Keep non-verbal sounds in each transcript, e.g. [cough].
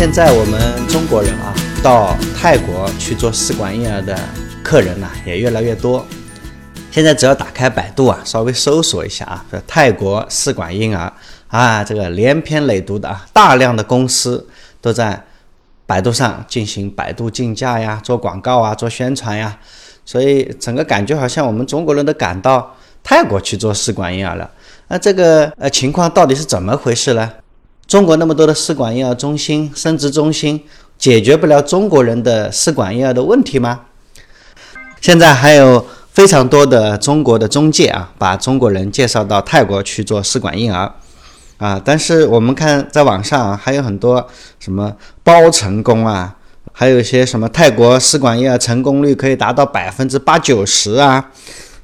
现在我们中国人啊，到泰国去做试管婴儿的客人呢，也越来越多。现在只要打开百度啊，稍微搜索一下啊，泰国试管婴儿啊，这个连篇累牍的啊，大量的公司都在百度上进行百度竞价呀，做广告啊，做宣传呀，所以整个感觉好像我们中国人都赶到泰国去做试管婴儿了。那这个呃情况到底是怎么回事呢？中国那么多的试管婴儿中心、生殖中心，解决不了中国人的试管婴儿的问题吗？现在还有。非常多的中国的中介啊，把中国人介绍到泰国去做试管婴儿，啊，但是我们看在网上还有很多什么包成功啊，还有一些什么泰国试管婴儿成功率可以达到百分之八九十啊，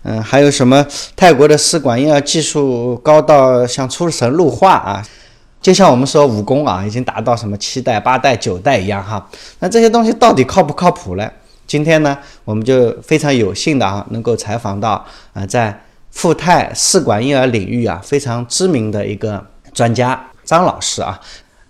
嗯，还有什么泰国的试管婴儿技术高到像出神入化啊，就像我们说武功啊，已经达到什么七代八代九代一样哈，那这些东西到底靠不靠谱呢？今天呢，我们就非常有幸的啊，能够采访到啊，在富泰试管婴儿领域啊非常知名的一个专家张老师啊，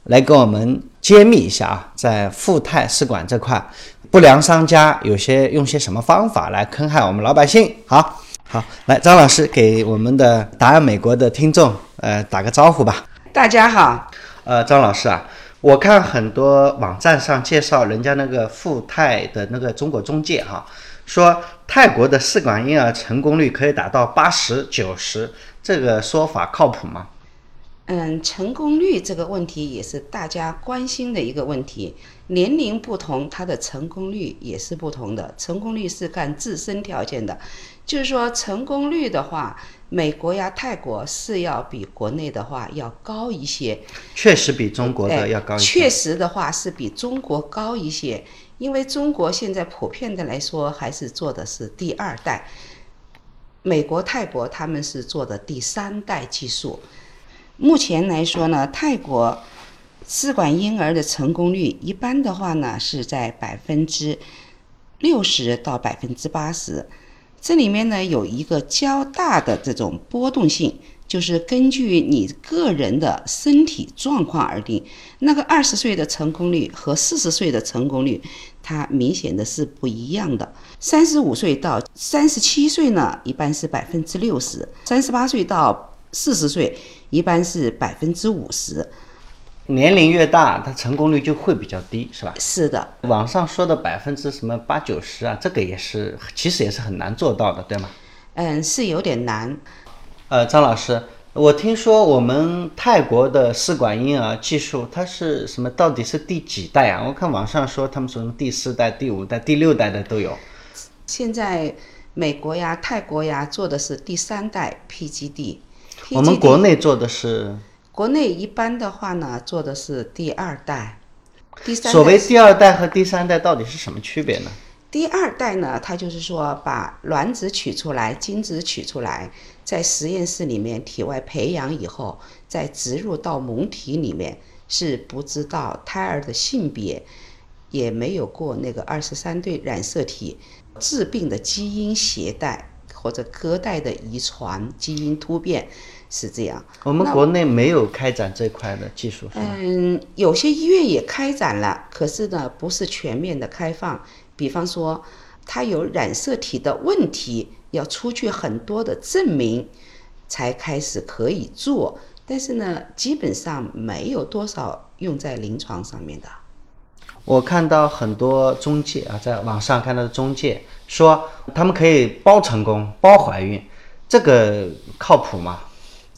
来跟我们揭秘一下啊，在富泰试管这块，不良商家有些用些什么方法来坑害我们老百姓？好，好，来张老师给我们的答案美国的听众呃打个招呼吧。大家好，呃，张老师啊。我看很多网站上介绍人家那个富泰的那个中国中介哈，说泰国的试管婴儿成功率可以达到八十九十，这个说法靠谱吗？嗯，成功率这个问题也是大家关心的一个问题。年龄不同，它的成功率也是不同的。成功率是看自身条件的，就是说成功率的话。美国呀，泰国是要比国内的话要高一些，确实比中国的要高一些。确实的话是比中国高一些，因为中国现在普遍的来说还是做的是第二代，美国、泰国他们是做的第三代技术。目前来说呢，泰国试管婴儿的成功率一般的话呢是在百分之六十到百分之八十。这里面呢有一个较大的这种波动性，就是根据你个人的身体状况而定。那个二十岁的成功率和四十岁的成功率，它明显的是不一样的。三十五岁到三十七岁呢，一般是百分之六十；三十八岁到四十岁，一般是百分之五十。年龄越大，它成功率就会比较低，是吧？是的。网上说的百分之什么八九十啊，这个也是，其实也是很难做到的，对吗？嗯，是有点难。呃，张老师，我听说我们泰国的试管婴儿技术，它是什么？到底是第几代啊？我看网上说他们说什么第四代、第五代、第六代的都有。现在美国呀、泰国呀做的是第三代 PGD。我们国内做的是。国内一般的话呢，做的是第二代，第三。所谓第二代和第三代到底是什么区别呢？第二代呢，它就是说把卵子取出来，精子取出来，在实验室里面体外培养以后，再植入到母体里面，是不知道胎儿的性别，也没有过那个二十三对染色体，致病的基因携带或者隔代的遗传基因突变。是这样，我们国内没有开展这块的技术。嗯，有些医院也开展了，可是呢，不是全面的开放。比方说，它有染色体的问题，要出具很多的证明，才开始可以做。但是呢，基本上没有多少用在临床上面的。我看到很多中介啊，在网上看到的中介说，他们可以包成功、包怀孕，这个靠谱吗？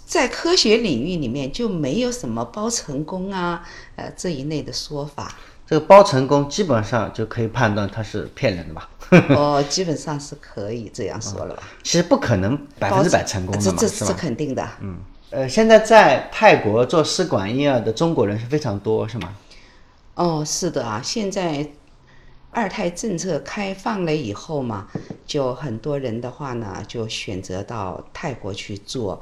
在科学领域里面就没有什么包成功啊，呃这一类的说法。这个包成功基本上就可以判断它是骗人的吧？[laughs] 哦，基本上是可以这样说了吧？其实不可能百分之百成功的嘛，这这是肯定的。嗯，呃，现在在泰国做试管婴儿的中国人是非常多，是吗？哦，是的啊，现在二胎政策开放了以后嘛，就很多人的话呢，就选择到泰国去做。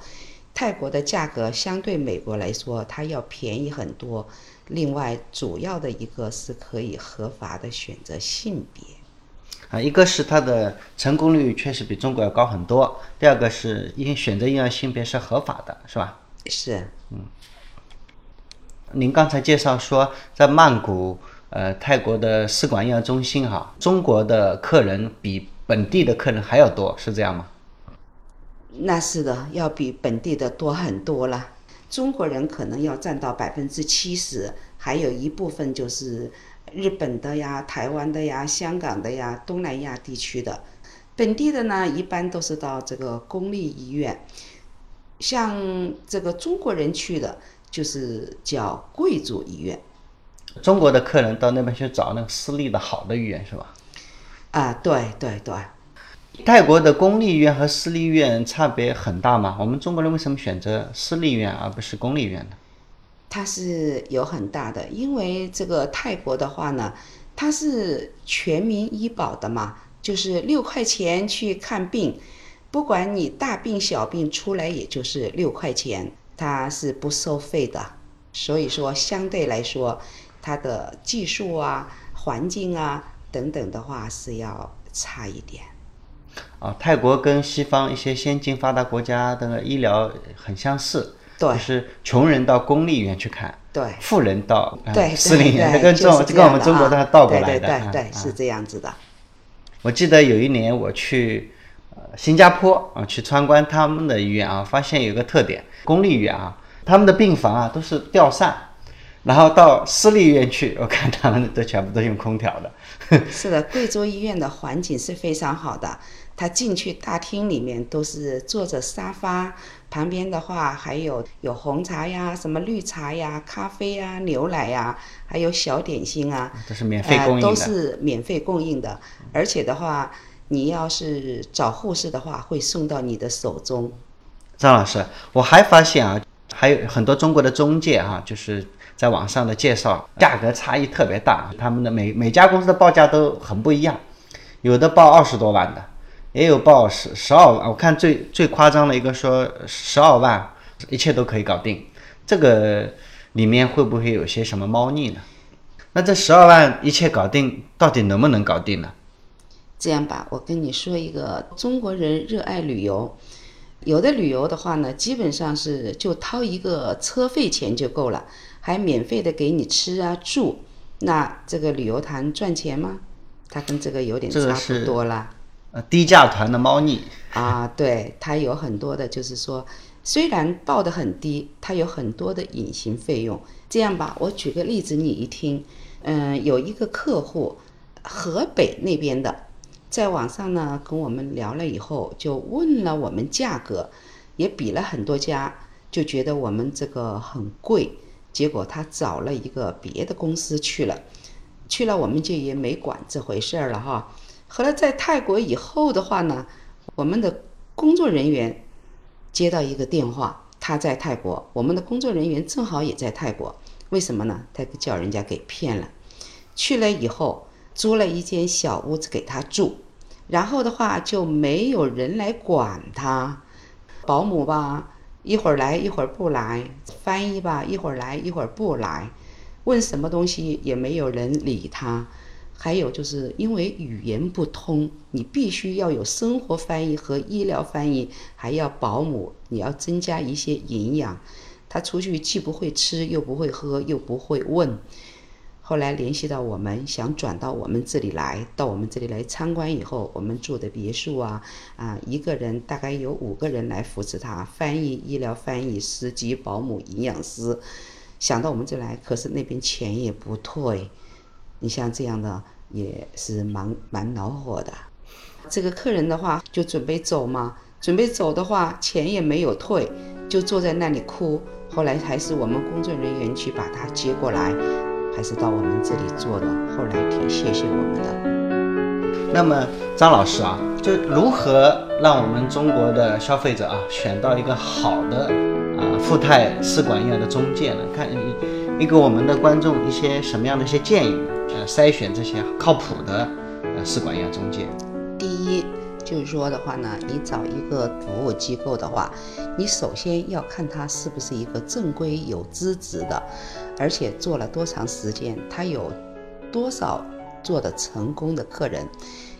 泰国的价格相对美国来说，它要便宜很多。另外，主要的一个是可以合法的选择性别，啊，一个是它的成功率确实比中国要高很多。第二个是因选择婴儿性别是合法的，是吧？是，嗯。您刚才介绍说，在曼谷，呃，泰国的试管婴儿中心哈，中国的客人比本地的客人还要多，是这样吗？那是的，要比本地的多很多了。中国人可能要占到百分之七十，还有一部分就是日本的呀、台湾的呀、香港的呀、东南亚地区的。本地的呢，一般都是到这个公立医院，像这个中国人去的，就是叫贵族医院。中国的客人到那边去找那个私立的好的医院是吧？啊，对对对。泰国的公立医院和私立医院差别很大吗？我们中国人为什么选择私立医院而不是公立医院呢？它是有很大的，因为这个泰国的话呢，它是全民医保的嘛，就是六块钱去看病，不管你大病小病出来，也就是六块钱，它是不收费的。所以说，相对来说，它的技术啊、环境啊等等的话是要差一点。啊，泰国跟西方一些先进发达国家的医疗很相似，对，就是穷人到公立医院去看，对，富人到对私立医院，跟中跟我们中国的倒过来的，对对对，是这样子的。我记得有一年我去呃新加坡啊，去参观他们的医院啊，发现有个特点，公立医院啊，他们的病房啊都是吊扇，然后到私立医院去，我看他们都全部都用空调的。[laughs] 是的，贵州医院的环境是非常好的。他进去大厅里面都是坐着沙发，旁边的话还有有红茶呀、什么绿茶呀、咖啡呀、牛奶呀，还有小点心啊，都是免费供应的。都是免费供应的，而且的话，你要是找护士的话，会送到你的手中。张老师，我还发现啊，还有很多中国的中介啊，就是在网上的介绍，价格差异特别大，他们的每每家公司的报价都很不一样，有的报二十多万的。也有报十十二万，我看最最夸张的一个说十二万，一切都可以搞定。这个里面会不会有些什么猫腻呢？那这十二万一切搞定，到底能不能搞定呢？这样吧，我跟你说一个，中国人热爱旅游，有的旅游的话呢，基本上是就掏一个车费钱就够了，还免费的给你吃啊住，那这个旅游团赚钱吗？它跟这个有点差不多低价团的猫腻啊，对，它有很多的，就是说，虽然报的很低，它有很多的隐形费用。这样吧，我举个例子，你一听，嗯，有一个客户，河北那边的，在网上呢跟我们聊了以后，就问了我们价格，也比了很多家，就觉得我们这个很贵，结果他找了一个别的公司去了，去了我们就也没管这回事了哈。后来在泰国以后的话呢，我们的工作人员接到一个电话，他在泰国，我们的工作人员正好也在泰国，为什么呢？他叫人家给骗了，去了以后租了一间小屋子给他住，然后的话就没有人来管他，保姆吧一会儿来一会儿不来，翻译吧一会儿来一会儿不来，问什么东西也没有人理他。还有就是因为语言不通，你必须要有生活翻译和医疗翻译，还要保姆，你要增加一些营养。他出去既不会吃，又不会喝，又不会问。后来联系到我们，想转到我们这里来，到我们这里来参观以后，我们住的别墅啊，啊，一个人大概有五个人来扶持他，翻译、医疗翻译、司机、保姆、营养师。想到我们这来，可是那边钱也不退。你像这样的也是蛮蛮恼火的。这个客人的话就准备走嘛，准备走的话钱也没有退，就坐在那里哭。后来还是我们工作人员去把他接过来，还是到我们这里做的。后来挺谢谢我们的。那么张老师啊，就如何让我们中国的消费者啊选到一个好的啊富泰试管婴儿的中介呢？看你你给我们的观众一些什么样的一些建议？呃，筛选这些靠谱的呃试管婴儿中介。第一，就是说的话呢，你找一个服务机构的话，你首先要看他是不是一个正规有资质的，而且做了多长时间，他有多少做的成功的客人。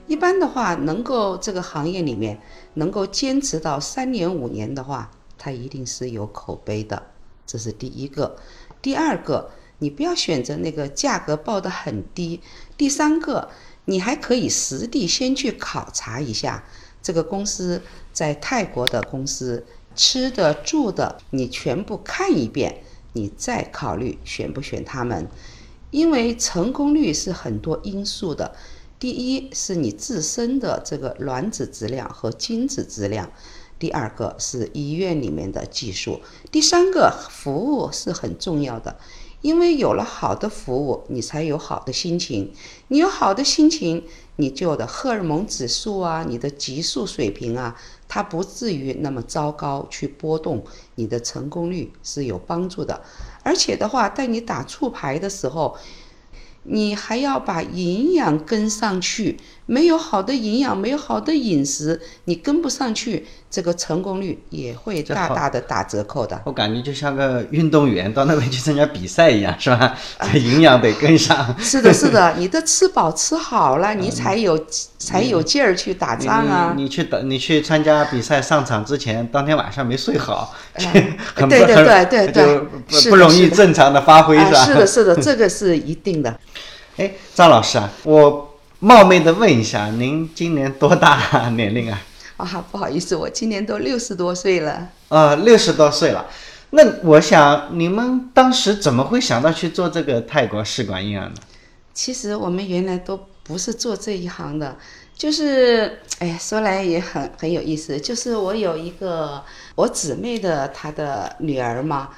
一般的话，能够这个行业里面能够坚持到三年五年的话，他一定是有口碑的，这是第一个。第二个，你不要选择那个价格报得很低；第三个，你还可以实地先去考察一下这个公司在泰国的公司吃的住的，你全部看一遍，你再考虑选不选他们。因为成功率是很多因素的，第一是你自身的这个卵子质量和精子质量，第二个是医院里面的技术，第三个服务是很重要的。因为有了好的服务，你才有好的心情。你有好的心情，你就的荷尔蒙指数啊，你的激素水平啊，它不至于那么糟糕，去波动你的成功率是有帮助的。而且的话，在你打促排的时候。你还要把营养跟上去，没有好的营养，没有好的饮食，你跟不上去，这个成功率也会大大的打折扣的。我感觉就像个运动员到那边去参加比赛一样，是吧？[laughs] 这营养得跟上。是的，是的，[laughs] 你的吃饱吃好了，你才有才有劲儿去打仗啊。你去打，你去参加比赛上场之前，当天晚上没睡好，对对对对对，[laughs] 不不容易正常的发挥，是吧？是的，是的，这个是一定的。哎，张老师啊，我冒昧的问一下，您今年多大年龄啊？啊，不好意思，我今年都六十多岁了。呃，六十多岁了。那我想，你们当时怎么会想到去做这个泰国试管婴儿呢？其实我们原来都不是做这一行的，就是，哎，说来也很很有意思，就是我有一个我姊妹的她的女儿嘛，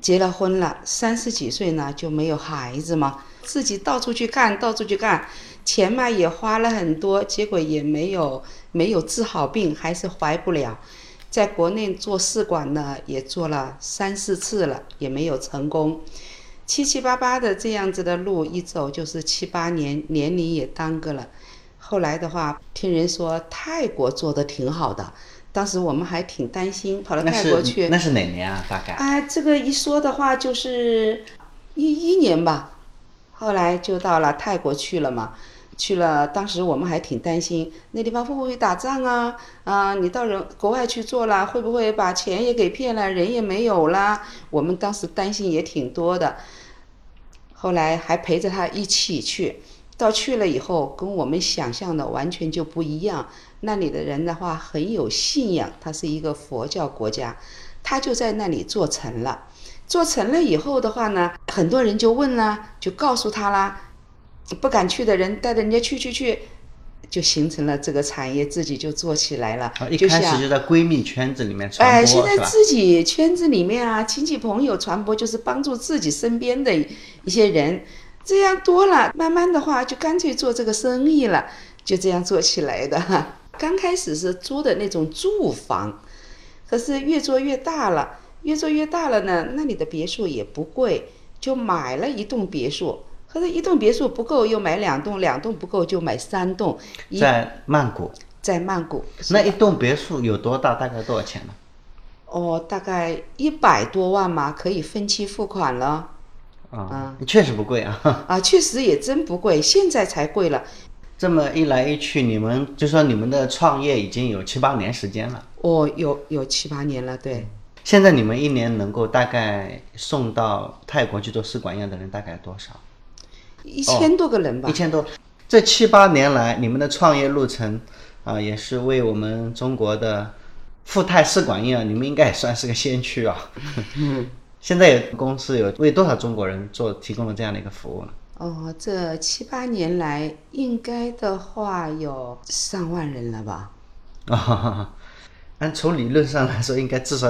结了婚了，三十几岁呢就没有孩子嘛。自己到处去干，到处去干，钱嘛也花了很多，结果也没有没有治好病，还是怀不了。在国内做试管呢，也做了三四次了，也没有成功。七七八八的这样子的路一走就是七八年，年龄也耽搁了。后来的话，听人说泰国做的挺好的，当时我们还挺担心，跑到泰国去。那是哪年啊？大概？啊，这个一说的话就是一一年吧。后来就到了泰国去了嘛，去了，当时我们还挺担心，那地方会不会打仗啊？啊，你到人国外去做了，会不会把钱也给骗了，人也没有了？我们当时担心也挺多的。后来还陪着他一起去，到去了以后，跟我们想象的完全就不一样。那里的人的话很有信仰，他是一个佛教国家，他就在那里做成了。做成了以后的话呢，很多人就问了，就告诉他啦，不敢去的人带着人家去去去，就形成了这个产业，自己就做起来了。一开始就在闺蜜圈子里面传播，哎，现在自己圈子里面啊，亲戚朋友传播，就是帮助自己身边的一些人，这样多了，慢慢的话就干脆做这个生意了，就这样做起来的。刚开始是租的那种住房，可是越做越大了。越做越大了呢，那里的别墅也不贵，就买了一栋别墅。可是，一栋别墅不够，又买两栋，两栋不够就买三栋。在曼谷，在曼谷，那一栋别墅有多大？大概多少钱呢？哦，大概一百多万嘛，可以分期付款了。啊，确实不贵啊。啊，确实也真不贵，现在才贵了。这么一来一去，你们就说你们的创业已经有七八年时间了。哦，有有七八年了，对。现在你们一年能够大概送到泰国去做试管婴儿的人大概多少？一千多个人吧。一千多，这七八年来你们的创业路程啊，也是为我们中国的富泰试管婴儿，你们应该也算是个先驱啊。嗯。[laughs] 现在有公司有为多少中国人做提供了这样的一个服务呢？哦，这七八年来应该的话有上万人了吧？啊，按从理论上来说，应该至少。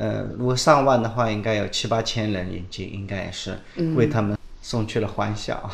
呃，如果上万的话，应该有七八千人引进，应该也是为他们送去了欢笑。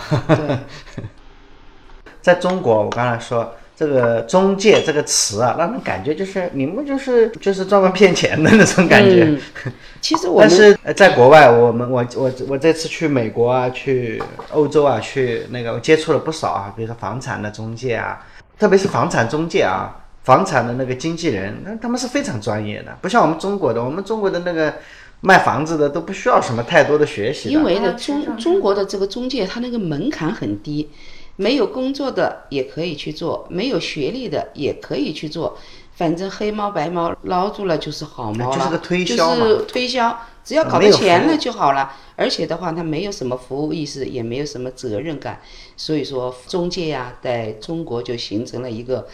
[laughs] 在中国，我刚才说这个中介这个词啊，让人感觉就是你们就是就是专门骗钱的那种感觉。[laughs] 其实我但是在国外，我们我我我这次去美国啊，去欧洲啊，去那个我接触了不少啊，比如说房产的中介啊，特别是房产中介啊。房产的那个经纪人，那他们是非常专业的，不像我们中国的，我们中国的那个卖房子的都不需要什么太多的学习。因为呢，中中国的这个中介，他那个门槛很低，没有工作的也可以去做，没有学历的也可以去做，反正黑猫白猫捞住了就是好猫了，就是个推销嘛就是推销，只要搞到钱了就好了。而且的话，他没有什么服务意识，也没有什么责任感，所以说中介呀、在中国就形成了一个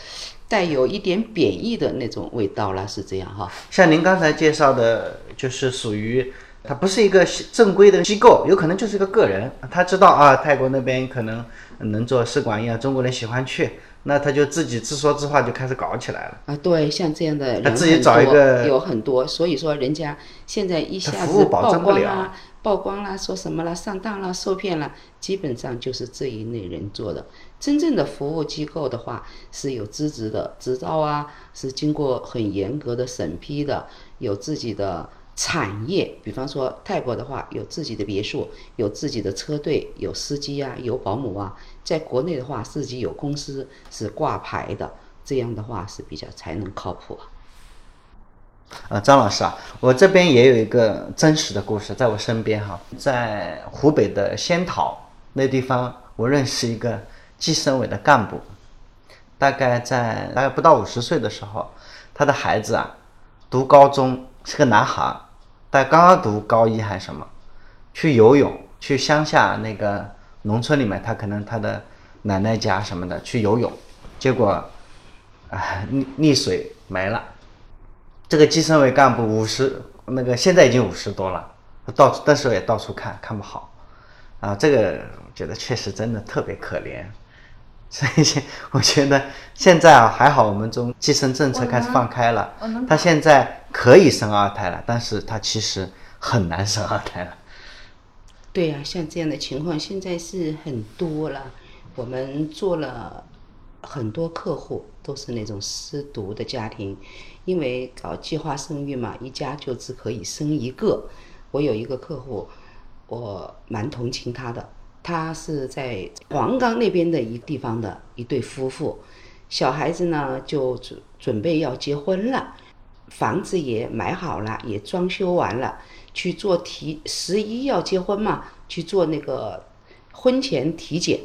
带有一点贬义的那种味道了，是这样哈。像您刚才介绍的，就是属于它不是一个正规的机构，有可能就是一个个人，他知道啊，泰国那边可能能做试管婴儿，中国人喜欢去，那他就自己自说自话就开始搞起来了。啊，对，像这样的人他自己找一个有很多，所以说人家现在一下他服务子曝保证不了光啦、曝光啦，说什么了，上当了，受骗了，基本上就是这一类人做的。真正的服务机构的话，是有资质的，执照啊，是经过很严格的审批的，有自己的产业。比方说泰国的话，有自己的别墅，有自己的车队，有司机啊，有保姆啊。在国内的话，自己有公司是挂牌的，这样的话是比较才能靠谱。呃，张老师啊，我这边也有一个真实的故事，在我身边哈，在湖北的仙桃那地方，我认识一个计生委的干部，大概在大概不到五十岁的时候，他的孩子啊，读高中是个男孩儿，但刚刚读高一还是什么，去游泳，去乡下那个农村里面，他可能他的奶奶家什么的去游泳，结果啊溺溺水没了。这个计生委干部五十，那个现在已经五十多了，到处那时候也到处看看不好，啊，这个我觉得确实真的特别可怜，所以现 [laughs] 我觉得现在啊还好，我们从计生政策开始放开了，他现在可以生二胎了，但是他其实很难生二胎了。对呀、像这样的情况现在是很多了。我们做了很多客户都是那种失独的家庭，因为搞计划生育嘛，一家就只可以生一个。我有一个客户，我蛮同情他的，他是在黄冈那边的一地方的一对夫妇，小孩子呢就准准备要结婚了。房子也买好了，也装修完了，去做体十一要结婚嘛，去做那个婚前体检，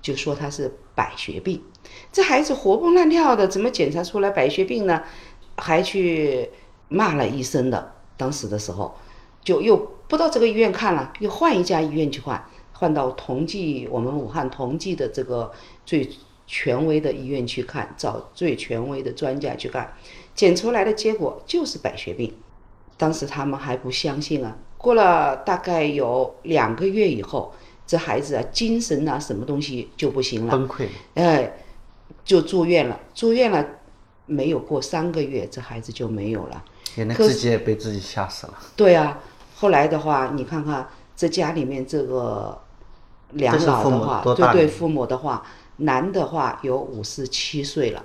就说他是白血病。这孩子活蹦乱跳的，怎么检查出来白血病呢？还去骂了医生的。当时的时候，就又不到这个医院看了，又换一家医院去换，换到同济我们武汉同济的这个最权威的医院去看，找最权威的专家去看。检出来的结果就是白血病，当时他们还不相信啊。过了大概有两个月以后，这孩子啊精神啊什么东西就不行了，崩溃了，哎，就住院了。住院了，没有过三个月，这孩子就没有了。也能自己也被自己吓死了。对啊，后来的话，你看看这家里面这个两老的话，对对父母的话，男的话有五十七岁了，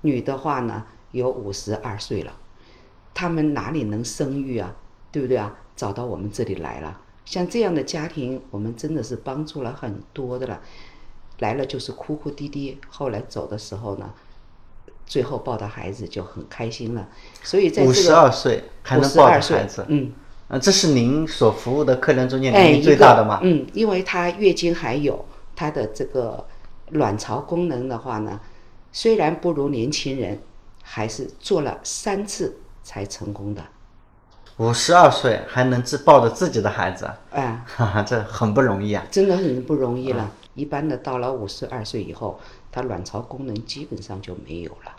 女的话呢有五十二岁了，他们哪里能生育啊？对不对啊？找到我们这里来了，像这样的家庭，我们真的是帮助了很多的了。来了就是哭哭啼啼，后来走的时候呢，最后抱到孩子就很开心了。所以在这个五十二岁还能抱52岁着孩子，嗯，啊，这是您所服务的客人中间哎，年龄最大的吗？嗯，因为她月经还有，她的这个卵巢功能的话呢，虽然不如年轻人，还是做了三次才成功的。五十二岁还能自抱着自己的孩子，哎，哈哈，这很不容易啊。真的很不容易了。一般的到了五十二岁以后，她卵巢功能基本上就没有了。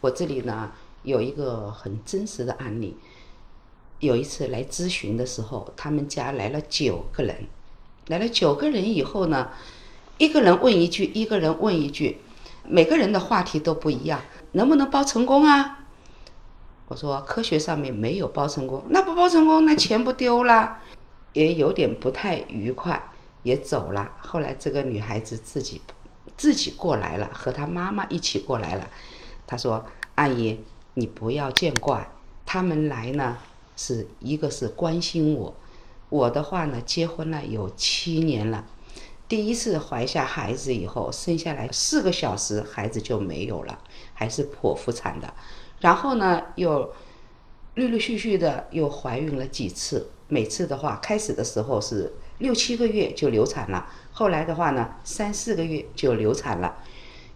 我这里呢有一个很真实的案例，有一次来咨询的时候，他们家来了九个人，来了九个人以后呢，一个人问一句，一个人问一句，每个人的话题都不一样，能不能包成功啊？我说科学上面没有包成功，那不包成功，那钱不丢了，也有点不太愉快，也走了。后来这个女孩子自己自己过来了，和她妈妈一起过来了。她说：“阿姨，你不要见怪，他们来呢是一个是关心我，我的话呢结婚了有七年了。”第一次怀下孩子以后，生下来四个小时孩子就没有了，还是剖腹产的。然后呢，又陆陆续续的又怀孕了几次，每次的话，开始的时候是六七个月就流产了，后来的话呢，三四个月就流产了，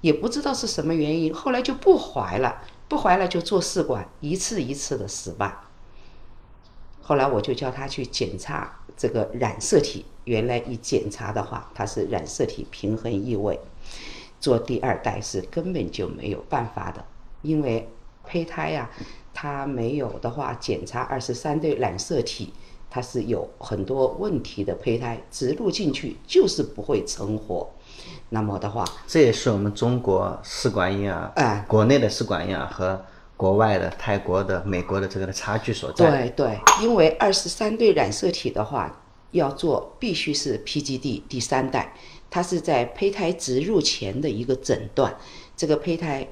也不知道是什么原因，后来就不怀了，不怀了就做试管，一次一次的失败。后来我就叫他去检查这个染色体，原来一检查的话，它是染色体平衡异位，做第二代是根本就没有办法的，因为胚胎呀、它没有的话，检查二十三对染色体，它是有很多问题的胚胎，植入进去就是不会成活。那么的话，这也是我们中国试管婴儿，哎国内的试管婴儿和国外的泰国的、美国的这个的差距所在。对对，因为二十三对染色体的话，要做必须是 PGD 第三代，它是在胚胎植入前的一个诊断，这个胚胎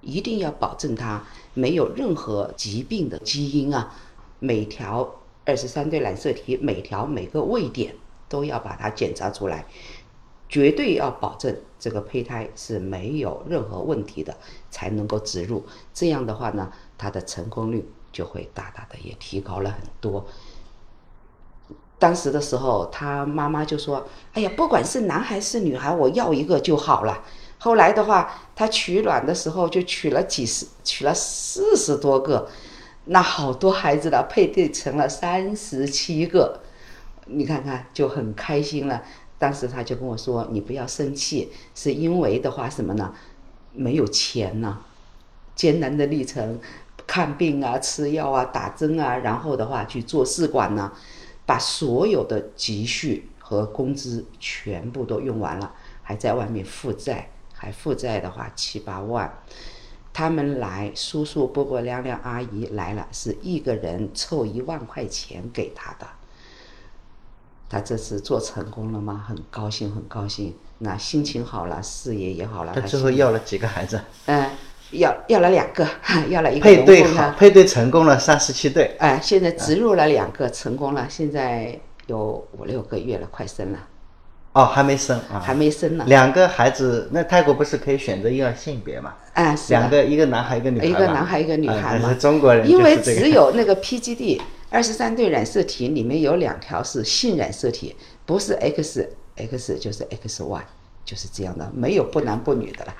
一定要保证它没有任何疾病的基因啊，每条二十三对染色体每条每个位点都要把它检查出来，绝对要保证这个胚胎是没有任何问题的，才能够植入。这样的话呢，它的成功率就会大大的也提高了很多。当时的时候，他妈妈就说：“哎呀，不管是男孩是女孩，我要一个就好了。”后来的话，他取卵的时候就取了几十，取了四十多个，那好多孩子的，配对成了三十七个。你看看就很开心了。当时他就跟我说：“你不要生气，是因为的话什么呢？没有钱呢、艰难的历程，看病啊、吃药啊、打针啊，然后的话去做试管呢、把所有的积蓄和工资全部都用完了，还在外面负债，还负债的话七八万。他们来，叔叔、伯伯、娘娘、阿姨来了，是一个人凑一万块钱给他的。他这次做成功了吗？很高兴，很高兴。那心情好了，事业也好了。他最后要了几个孩子？嗯，要要了两个，[laughs] 要了一个配对好，配对成功了三十七对。哎，现在植入了两个，成功了，现在有五六个月了，快生了，哦，还没生啊，还没生呢。两个孩子，那泰国不是可以选择婴儿性别嘛？哎，是两个，一个男孩，一个女孩。一个男孩一个女啊孩嘛但是中国人因为只有那个 PGD 二十三对染色体里面有两条是性染色体，不是 X X 就是 XY，就是这样的，没有不男不女的了。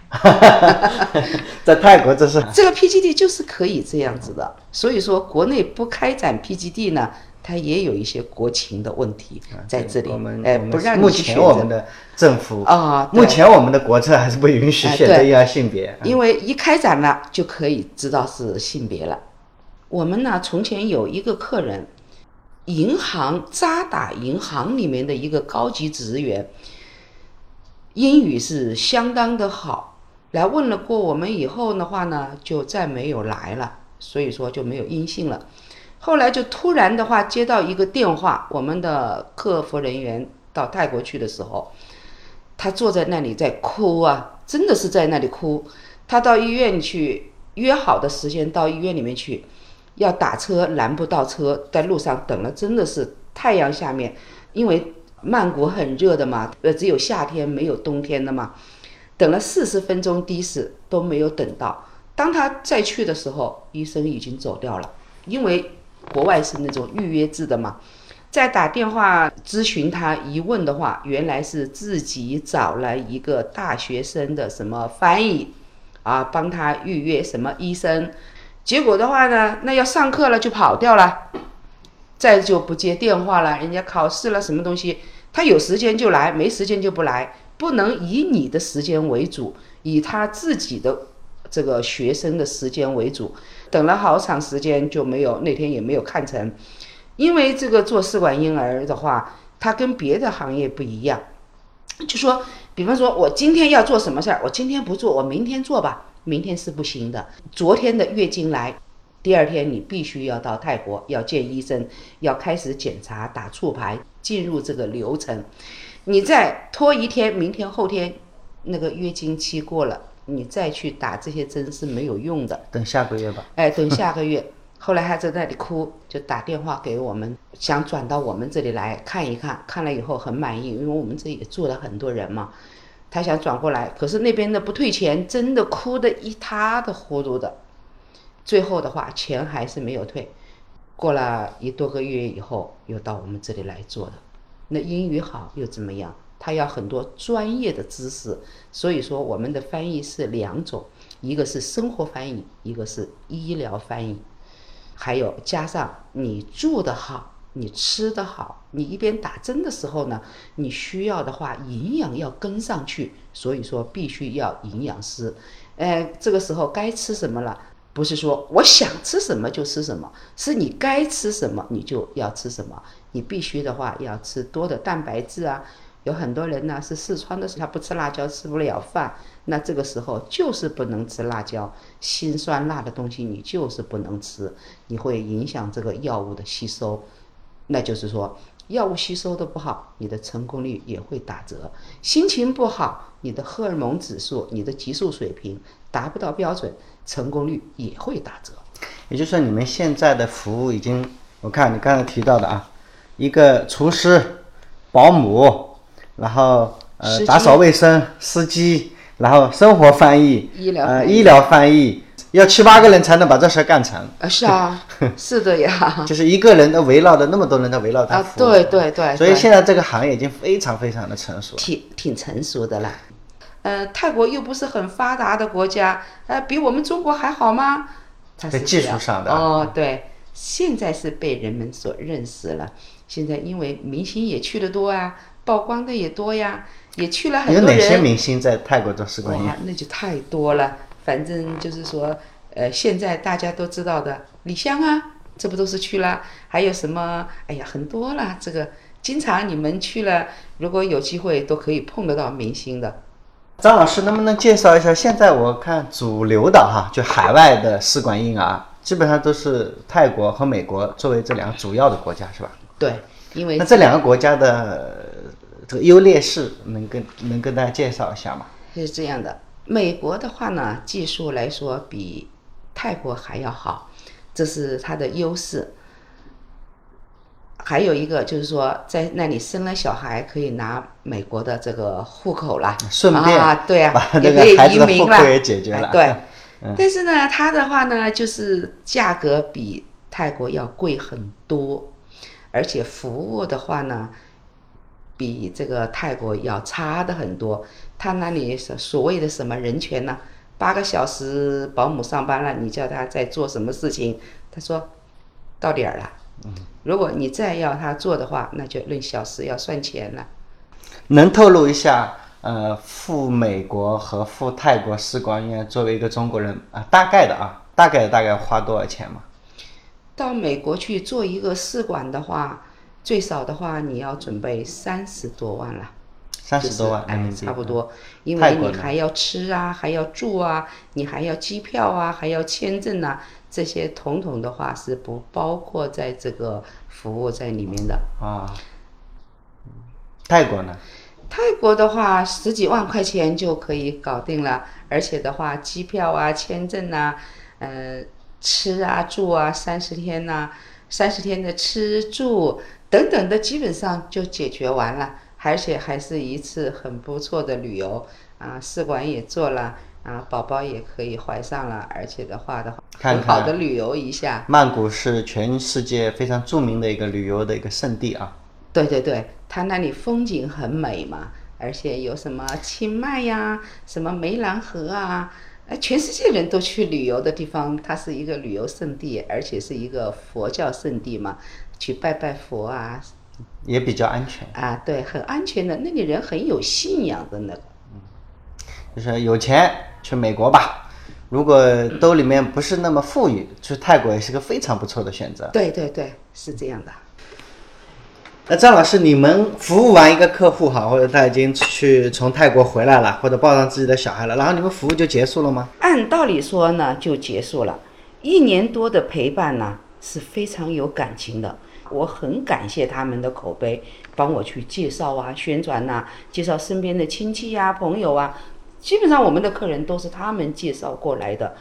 [laughs] 在泰国这是这个 PGD 就是可以这样子的，所以说国内不开展 PGD 呢，它也有一些国情的问题在这里我们，哎，不让目前你去选择。我们的政府啊目前我们的国策还是不允许哎选择对婴儿性别。因为一开展了就可以知道是性别了。我们呢，从前有一个客人，银行渣打银行里面的一个高级职员，英语是相当的好。来问了过我们以后的话呢，就再没有来了，所以说就没有音信了。后来就突然的话接到一个电话，我们的客服人员到泰国去的时候，他坐在那里在哭啊，真的是在那里哭。他到医院去，约好的时间到医院里面去，要打车拦不到车，在路上等了，真的是太阳下面，因为曼谷很热的嘛，呃，只有夏天没有冬天的嘛，等了四十分钟的士都没有等到。当他再去的时候，医生已经走掉了，因为国外是那种预约制的嘛。再打电话咨询他一问的话，原来是自己找了一个大学生的什么翻译，啊，帮他预约什么医生，结果的话呢，那要上课了就跑掉了，再就不接电话了，人家考试了什么东西，他有时间就来，没时间就不来，不能以你的时间为主，以他自己的这个学生的时间为主，等了好长时间就没有，那天也没有看成。因为这个做试管婴儿的话，它跟别的行业不一样，就说，比方说我今天要做什么事儿，我今天不做，我明天做吧，明天是不行的。昨天的月经来，第二天你必须要到泰国，要见医生，要开始检查、打促排，进入这个流程。你再拖一天，明天后天，那个月经期过了，你再去打这些针是没有用的。等下个月吧。哎，等下个月。后来还在那里哭，就打电话给我们，想转到我们这里来看一看。看了以后很满意，因为我们这里也住了很多人嘛。他想转过来，可是那边的不退钱，真的哭得一塌的糊涂的。最后的话，钱还是没有退。过了一多个月以后，又到我们这里来做的。那英语好又怎么样？他要很多专业的知识。所以说，我们的翻译是两种，一个是生活翻译，一个是医疗翻译。还有加上你住的好，你吃的好，你一边打针的时候呢，你需要的话营养要跟上去，所以说必须要营养师。呃，这个时候该吃什么了？不是说我想吃什么就吃什么，是你该吃什么你就要吃什么。你必须的话要吃多的蛋白质啊。有很多人呢是四川的他不吃辣椒吃不了饭，那这个时候就是不能吃辣椒，辛酸辣的东西你就是不能吃，你会影响这个药物的吸收。那就是说，药物吸收的不好，你的成功率也会打折。心情不好，你的荷尔蒙指数、你的激素水平达不到标准，成功率也会打折。也就是说，你们现在的服务已经，我看你刚才提到的啊，一个厨师、保姆。然后呃，打扫卫生、司机，然后生活翻译、医疗呃医疗翻译，要七八个人才能把这事干成。啊，是啊，[laughs] 是的呀。就是一个人都围绕着那么多人在围绕他。啊，对对对。所以现在这个行业已经非常非常的成熟。挺挺成熟的了。呃，泰国又不是很发达的国家，呃，比我们中国还好吗？在技术上的。哦，对，现在是被人们所认识了。现在因为明星也去的多啊。曝光的也多呀，也去了很多人。有哪些明星在泰国做试管婴儿？那就太多了。反正就是说，呃，现在大家都知道的李湘啊，这不都是去了？还有什么？哎呀，很多了。这个经常你们去了，如果有机会都可以碰得到明星的。张老师，能不能介绍一下？现在我看主流的哈，就海外的试管婴儿，基本上都是泰国和美国作为这两个主要的国家，是吧？对，因为那这两个国家的。这个优劣势能跟能跟大家介绍一下吗？是这样的，美国的话呢，技术来说比泰国还要好，这是它的优势。还有一个就是说，在那里生了小孩可以拿美国的这个户口了，顺便啊，对啊，也可以移民了，也解决了。对，但是呢，它的话呢，就是价格比泰国要贵很多，而且服务的话呢。比这个泰国要差的很多，他那里所所谓的什么人权呢？八个小时保姆上班了，你叫他在做什么事情？他说到点儿了。如果你再要他做的话，那就论小时要算钱了。能透露一下，呃，赴美国和赴泰国试管婴儿作为一个中国人啊，大概的啊，大概大概花多少钱吗？到美国去做一个试管的话。最少的话，你要准备三十多万了，三十多万，哎，差不多，因为你还要吃啊，还要住啊，你还要机票啊，还要签证啊，这些统统的话是不包括在这个服务在里面的啊。泰国呢？泰国的话，十几万块钱就可以搞定了，而且的话，机票啊、签证啊、呃、吃啊、住啊，三十天呐，三十天的吃住。等等的基本上就解决完了，而且还是一次很不错的旅游啊！试管也做了啊，宝宝也可以怀上了，而且的话的话，很好的旅游一下。曼谷是全世界非常著名的一个旅游的一个圣地啊！对对对，它那里风景很美嘛，而且有什么清迈呀，什么湄南河啊，哎，全世界人都去旅游的地方，它是一个旅游胜地，而且是一个佛教圣地嘛。去拜拜佛啊，也比较安全啊，对，很安全的。那里人很有信仰的那个，嗯，就是有钱去美国吧，如果兜里面不是那么富裕，去泰国也是个非常不错的选择。对对对，是这样的。那张老师，你们服务完一个客户哈，或者他已经去从泰国回来了，或者抱上自己的小孩了，然后你们服务就结束了吗？按道理说呢，就结束了。一年多的陪伴呢，是非常有感情的。我很感谢他们的口碑，帮我去介绍啊、宣传呐，介绍身边的亲戚呀、朋友啊。基本上我们的客人都是他们介绍过来的。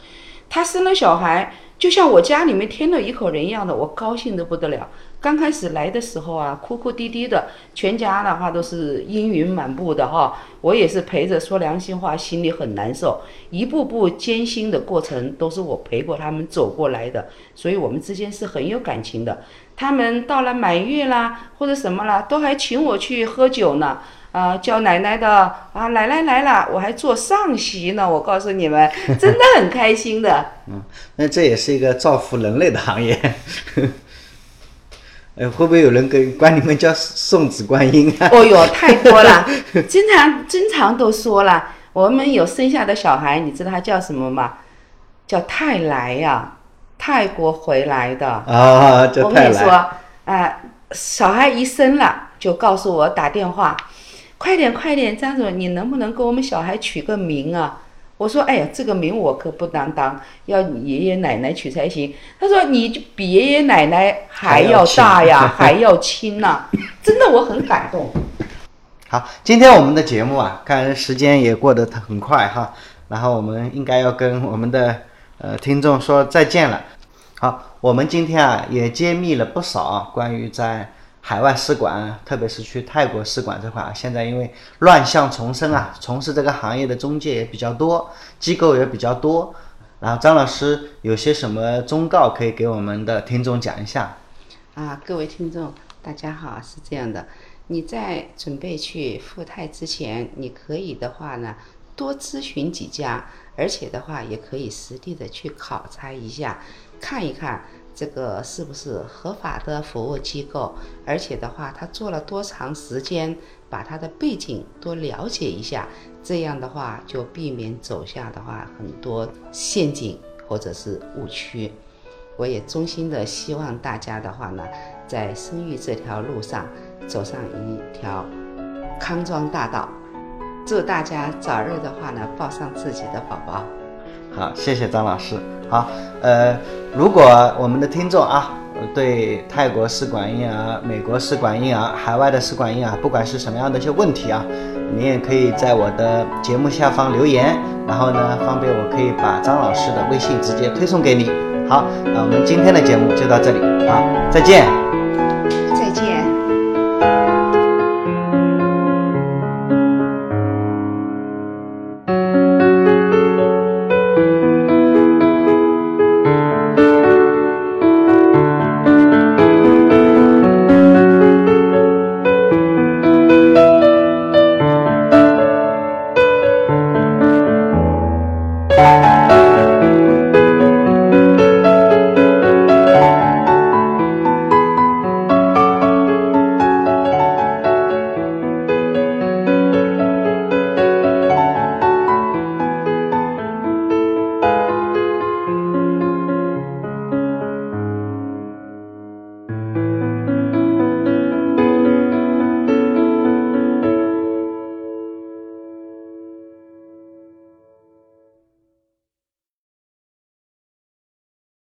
他生了小孩，就像我家里面添了一口人一样的，我高兴的不得了。刚开始来的时候啊，哭哭啼啼的，全家的话都是阴云满布的哈。我也是陪着，说良心话，心里很难受。一步步艰辛的过程，都是我陪过他们走过来的，所以我们之间是很有感情的。他们到了满月啦，或者什么啦，都还请我去喝酒呢。啊，叫奶奶的啊，奶奶来了，我还做上席呢。我告诉你们，[laughs] 真的很开心的。嗯，那这也是一个造福人类的行业。呃，[laughs] 会不会有人跟管你们叫送子观音啊？哦哟，太多了，[laughs] 经常经常都说了。我们有生下的小孩，你知道他叫什么吗？叫泰来呀，泰国回来的。啊。我跟你说，啊，小孩一生了，就告诉我打电话，快点快点，张总，你能不能给我们小孩取个名啊？我说，哎呀，这个名我可不能当，要你爷爷奶奶取才行。他说，你就比爷爷奶奶还要大呀，[laughs] 还要亲呐，真的我很感动。好，今天我们的节目啊，看时间也过得很快哈，然后我们应该要跟我们的呃听众说再见了。好，我们今天啊也揭秘了不少关于在。海外使馆，特别是去泰国使馆这块啊，现在因为乱象丛生啊，从事这个行业的中介也比较多，机构也比较多。然后张老师有些什么忠告可以给我们的听众讲一下？啊，各位听众，大家好，是这样的，你在准备去赴泰之前，你可以的话呢，多咨询几家，而且的话也可以实地的去考察一下，看一看。这个是不是合法的服务机构？而且的话，他做了多长时间？把他的背景多了解一下，这样的话就避免走下的话很多陷阱或者是误区。我也衷心的希望大家的话呢，在生育这条路上走上一条康庄大道。祝大家早日的话呢，抱上自己的宝宝。好，谢谢张老师。好，呃，如果我们的听众啊，对泰国试管婴儿、美国试管婴儿、海外的试管婴儿，不管是什么样的一些问题啊，你也可以在我的节目下方留言，然后呢，方便我可以把张老师的微信直接推送给你。好，那我们今天的节目就到这里，好，再见。